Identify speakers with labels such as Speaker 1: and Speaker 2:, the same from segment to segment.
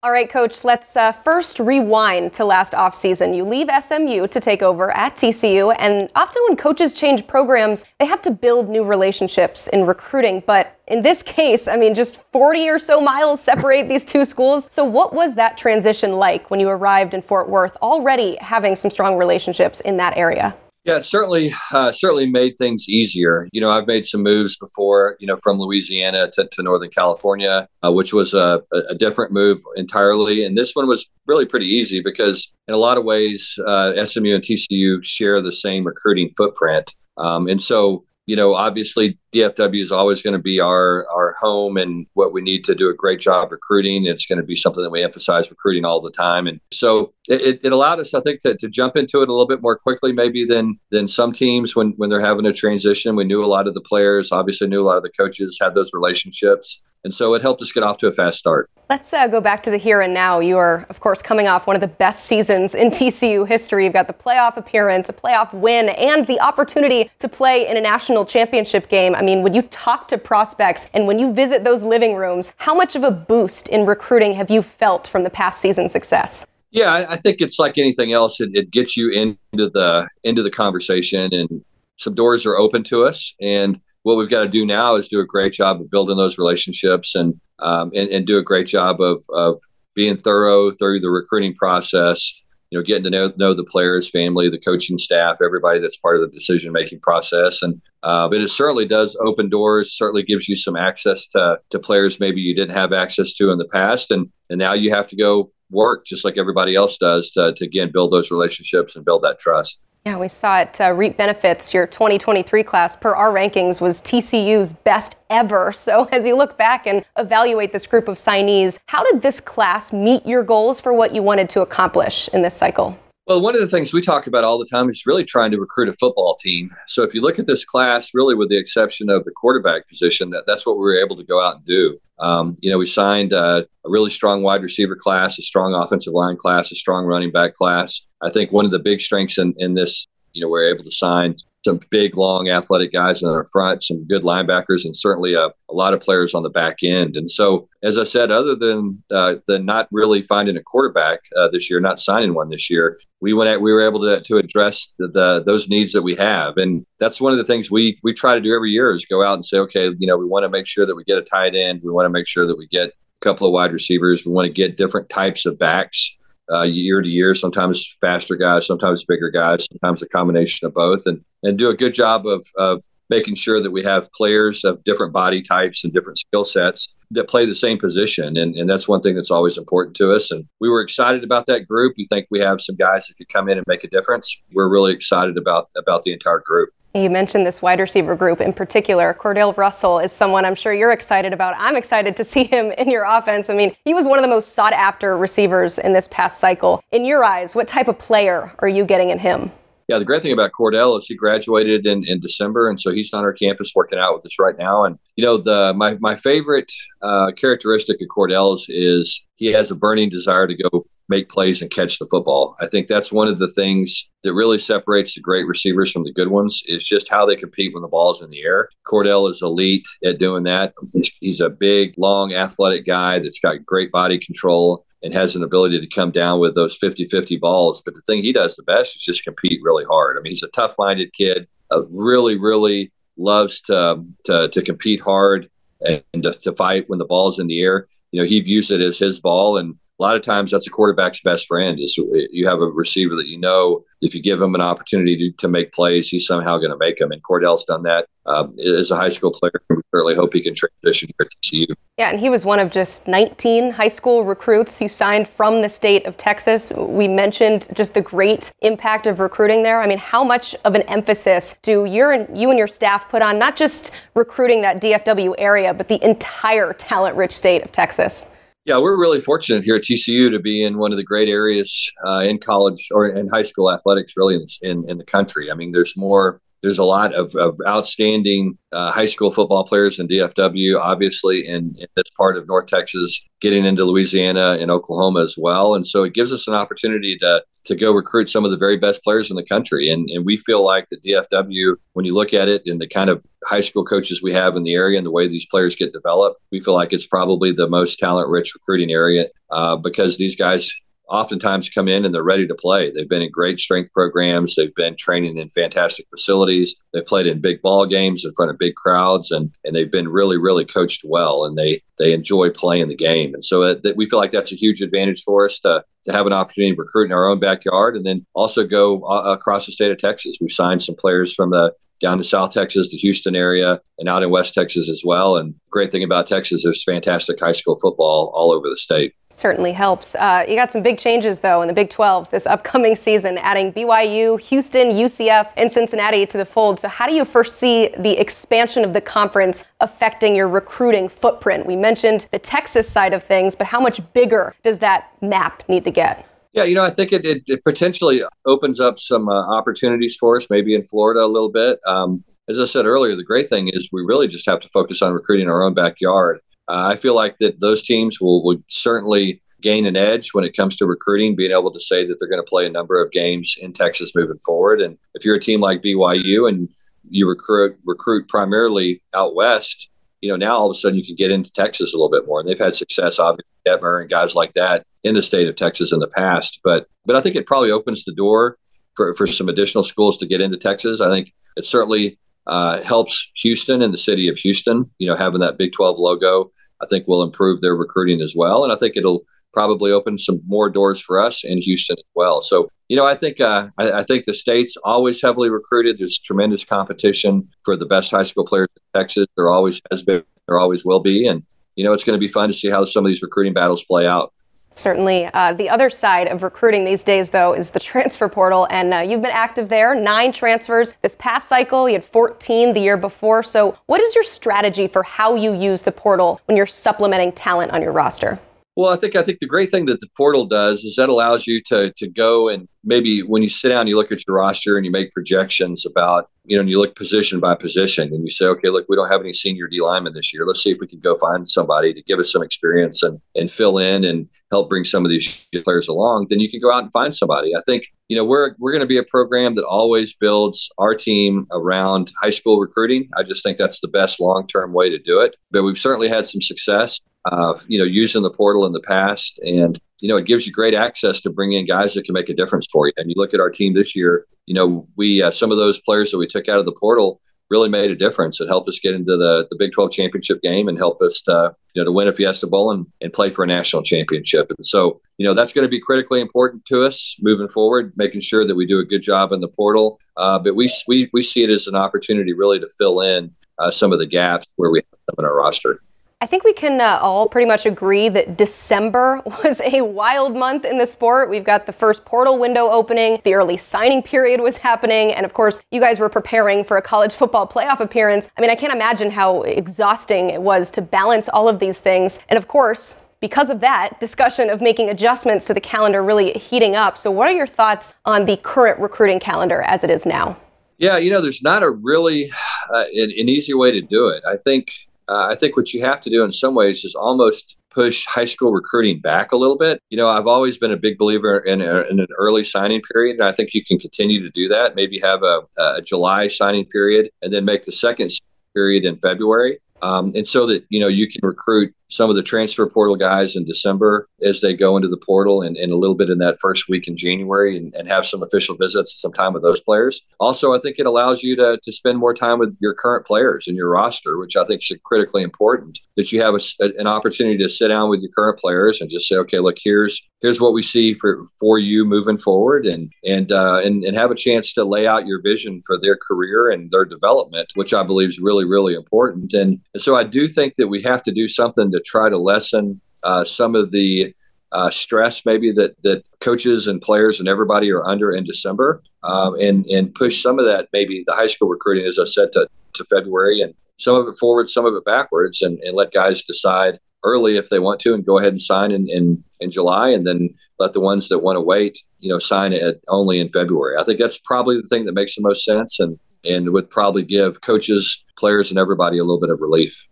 Speaker 1: All right, coach, let's uh, first rewind to last offseason. You leave SMU to take over at TCU, and often when coaches change programs, they have to build new relationships in recruiting. But in this case, I mean, just 40 or so miles separate these two schools. So, what was that transition like when you arrived in Fort Worth, already having some strong relationships in that area?
Speaker 2: Yeah, certainly, uh, certainly made things easier. You know, I've made some moves before. You know, from Louisiana to, to Northern California, uh, which was a, a, different move entirely, and this one was really pretty easy because, in a lot of ways, uh, SMU and TCU share the same recruiting footprint, um, and so you know, obviously DFW is always going to be our our home and what we need to do a great job recruiting. It's going to be something that we emphasize recruiting all the time, and so it, it allowed us, I think, to, to jump into it a little bit more quickly, maybe than than some teams when when they're having a transition. We knew a lot of the players, obviously knew a lot of the coaches, had those relationships, and so it helped us get off to a fast start.
Speaker 1: Let's uh, go back to the here and now. You are, of course, coming off one of the best seasons in TCU history. You've got the playoff appearance, a playoff win, and the opportunity to play in a national championship game. I mean, when you talk to prospects and when you visit those living rooms, how much of a boost in recruiting have you felt from the past season's success?
Speaker 2: Yeah, I, I think it's like anything else. It, it gets you into the into the conversation, and some doors are open to us. And what we've got to do now is do a great job of building those relationships and um, and, and, do a great job of, of being thorough through the recruiting process. You know, getting to know know the players, family, the coaching staff, everybody that's part of the decision making process, and uh, but it certainly does open doors. Certainly gives you some access to to players maybe you didn't have access to in the past, and and now you have to go work just like everybody else does to, to again build those relationships and build that trust.
Speaker 1: Yeah, we saw it uh, reap benefits. Your 2023 class, per our rankings, was TCU's best ever. So, as you look back and evaluate this group of signees, how did this class meet your goals for what you wanted to accomplish in this cycle?
Speaker 2: Well, one of the things we talk about all the time is really trying to recruit a football team. So, if you look at this class, really with the exception of the quarterback position, that, that's what we were able to go out and do. Um, you know, we signed uh, a really strong wide receiver class, a strong offensive line class, a strong running back class. I think one of the big strengths in, in this, you know, we're able to sign some big, long, athletic guys in our front, some good linebackers, and certainly a, a lot of players on the back end. And so, as I said, other than uh, than not really finding a quarterback uh, this year, not signing one this year, we went at, we were able to, to address the, the, those needs that we have, and that's one of the things we we try to do every year is go out and say, okay, you know, we want to make sure that we get a tight end, we want to make sure that we get a couple of wide receivers, we want to get different types of backs uh, year to year. Sometimes faster guys, sometimes bigger guys, sometimes a combination of both, and and do a good job of of making sure that we have players of different body types and different skill sets that play the same position. And, and that's one thing that's always important to us. And we were excited about that group. We think we have some guys that could come in and make a difference. We're really excited about about the entire group.
Speaker 1: You mentioned this wide receiver group in particular. Cordale Russell is someone I'm sure you're excited about. I'm excited to see him in your offense. I mean, he was one of the most sought after receivers in this past cycle. In your eyes, what type of player are you getting in him?
Speaker 2: Yeah, the great thing about Cordale is he graduated in, in December, and so he's on our campus working out with us right now. And you know, the my my favorite uh, characteristic of Cordale's is he has a burning desire to go make plays and catch the football. I think that's one of the things that really separates the great receivers from the good ones is just how they compete when the ball is in the air. Cordale is elite at doing that. He's, he's a big, long, athletic guy that's got great body control and has an ability to come down with those 50-50 balls. But the thing he does the best is just compete really hard. I mean, he's a tough-minded kid, uh, really, really loves to, to, to compete hard and to, to fight when the ball's in the air. You know, he views it as his ball and a lot of times that's a quarterback's best friend is you have a receiver that you know if you give him an opportunity to, to make plays he's somehow going to make them and cordale's done that um, as a high school player we certainly hope he can transition here at tcu
Speaker 1: yeah and he was one of just 19 high school recruits you signed from the state of texas. We mentioned just the great impact of recruiting there. I mean how much of an emphasis do your, you and your staff put on not just recruiting that dfw area but the entire talent rich state of texas
Speaker 2: yeah, we're really fortunate here at TCU to be in one of the great areas uh, in college or in high school athletics, really in, in, in the country. I mean, there's more. There's a lot of, of outstanding uh, high school football players in DFW, obviously in, in this part of North Texas, getting into Louisiana and Oklahoma as well. And so it gives us an opportunity to to go recruit some of the very best players in the country. And, and we feel like the DFW, when you look at it and the kind of high school coaches we have in the area and the way these players get developed, we feel like it's probably the most talent rich recruiting area uh, because these guys oftentimes come in and they're ready to play. They've been in great strength programs. They've been training in fantastic facilities. They've played in big ball games in front of big crowds, and and they've been really really coached well, and they they enjoy playing the game. And so uh, that we feel like that's a huge advantage for us to to have an opportunity to recruit in our own backyard, and then also go uh, across the state of Texas. We've signed some players from the down to South Texas, the Houston area, and out in West Texas as well. And great thing about Texas, there's fantastic high school football all over the state.
Speaker 1: Certainly helps. Uh, you got some big changes, though, in the Big 12 this upcoming season, adding BYU, Houston, UCF, and Cincinnati to the fold. So, how do you foresee the expansion of the conference affecting your recruiting footprint? We mentioned the Texas side of things, but how much bigger does that map need to get?
Speaker 2: Yeah, you know, I think it, it, it potentially opens up some uh, opportunities for us, maybe in Florida a little bit. Um, as I said earlier, the great thing is we really just have to focus on recruiting our own backyard. Uh, I feel like that those teams will, will certainly gain an edge when it comes to recruiting, being able to say that they're going to play a number of games in Texas moving forward. And if you're a team like BYU and you recruit recruit primarily out west, you know now all of a sudden you can get into Texas a little bit more, and they've had success, obviously Detmer and guys like that in the state of Texas in the past. But but I think it probably opens the door for for some additional schools to get into Texas. I think it certainly uh, helps Houston and the city of Houston. You know, having that Big 12 logo, I think will improve their recruiting as well, and I think it'll probably open some more doors for us in Houston as well. So, you know, I think uh, I, I, think the state's always heavily recruited. There's tremendous competition for the best high school players in Texas. There always has been. There always will be, and you know, it's going to be fun to see how some of these recruiting battles play out.
Speaker 1: Certainly. Uh, the other side of recruiting these days, though, is the transfer portal. And uh, you've been active there, nine transfers this past cycle. You had 14 the year before. So, what is your strategy for how you use the portal when you're supplementing talent on your roster?
Speaker 2: Well, I think I think the great thing that the portal does is that allows you to to go and maybe when you sit down, you look at your roster and you make projections about you know, and you look position by position and you say, okay, look, we don't have any senior D linemen this year. Let's see if we can go find somebody to give us some experience and and fill in and help bring some of these players along. Then you can go out and find somebody. I think you know we're we're going to be a program that always builds our team around high school recruiting. I just think that's the best long term way to do it. But we've certainly had some success uh, you know, using the portal in the past. And, you know, it gives you great access to bring in guys that can make a difference for you. And you look at our team this year, you know, we, uh, some of those players that we took out of the portal really made a difference. It helped us get into the, the Big 12 championship game and help us, to, you know, to win a Fiesta Bowl and, and play for a national championship. And so, you know, that's going to be critically important to us moving forward, making sure that we do a good job in the portal. Uh, but we, we, we see it as an opportunity really to fill in uh, some of the gaps where we have them in our roster.
Speaker 1: I think we can uh, all pretty much agree that December was a wild month in the sport. We've got the first portal window opening, the early signing period was happening, and of course, you guys were preparing for a college football playoff appearance. I mean, I can't imagine how exhausting it was to balance all of these things. And of course, because of that, discussion of making adjustments to the calendar really heating up. So, what are your thoughts on the current recruiting calendar as it is now?
Speaker 2: Yeah, you know, there's not a really uh, an, an easy way to do it. I think uh, I think what you have to do in some ways is almost push high school recruiting back a little bit. You know, I've always been a big believer in, a, in an early signing period, and I think you can continue to do that. Maybe have a, a July signing period and then make the second period in February. Um, and so that you know you can recruit some of the transfer portal guys in December as they go into the portal and, and a little bit in that first week in January and, and, have some official visits, some time with those players. Also, I think it allows you to, to spend more time with your current players in your roster, which I think is critically important that you have a, an opportunity to sit down with your current players and just say, okay, look, here's here's what we see for for you moving forward and and uh, and, and have a chance to lay out your vision for their career and their development, which I believe is really, really important. And, and so I do think that we have to do something to to try to lessen uh, some of the uh, stress maybe that that coaches and players and everybody are under in December, um, and and push some of that maybe the high school recruiting, as I said, to, to February, and some of it forward, some of it backwards, and, and let guys decide early if they want to, and go ahead and sign in, in in July, and then let the ones that want to wait, you know, sign it only in February. I think that's probably the thing that makes the most sense, and and would probably give coaches, players, and everybody a little bit of relief.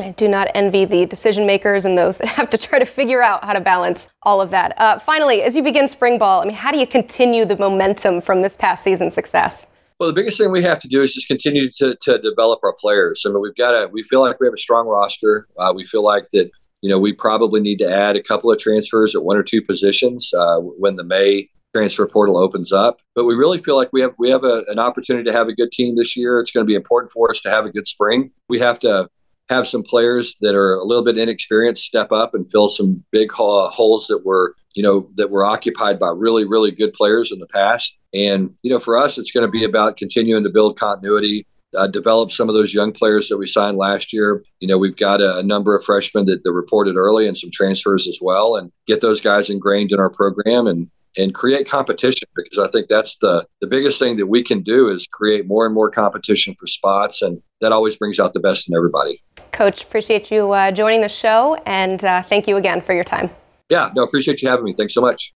Speaker 1: I do not envy the decision makers and those that have to try to figure out how to balance all of that. Uh, finally, as you begin spring ball, I mean, how do you continue the momentum from this past season's success?
Speaker 2: Well, the biggest thing we have to do is just continue to, to develop our players. I mean, we've got to, we feel like we have a strong roster. Uh, we feel like that, you know, we probably need to add a couple of transfers at one or two positions uh, when the May transfer portal opens up. But we really feel like we have we have a, an opportunity to have a good team this year. It's going to be important for us to have a good spring. We have to have some players that are a little bit inexperienced step up and fill some big holes that were you know that were occupied by really really good players in the past. And you know for us, it's going to be about continuing to build continuity. Uh, develop some of those young players that we signed last year. You know, we've got a, a number of freshmen that, that reported early and some transfers as well, and get those guys ingrained in our program and and create competition because I think that's the the biggest thing that we can do is create more and more competition for spots, and that always brings out the best in everybody.
Speaker 1: Coach, appreciate you uh, joining the show, and uh, thank you again for your time.
Speaker 2: Yeah, no, appreciate you having me. Thanks so much.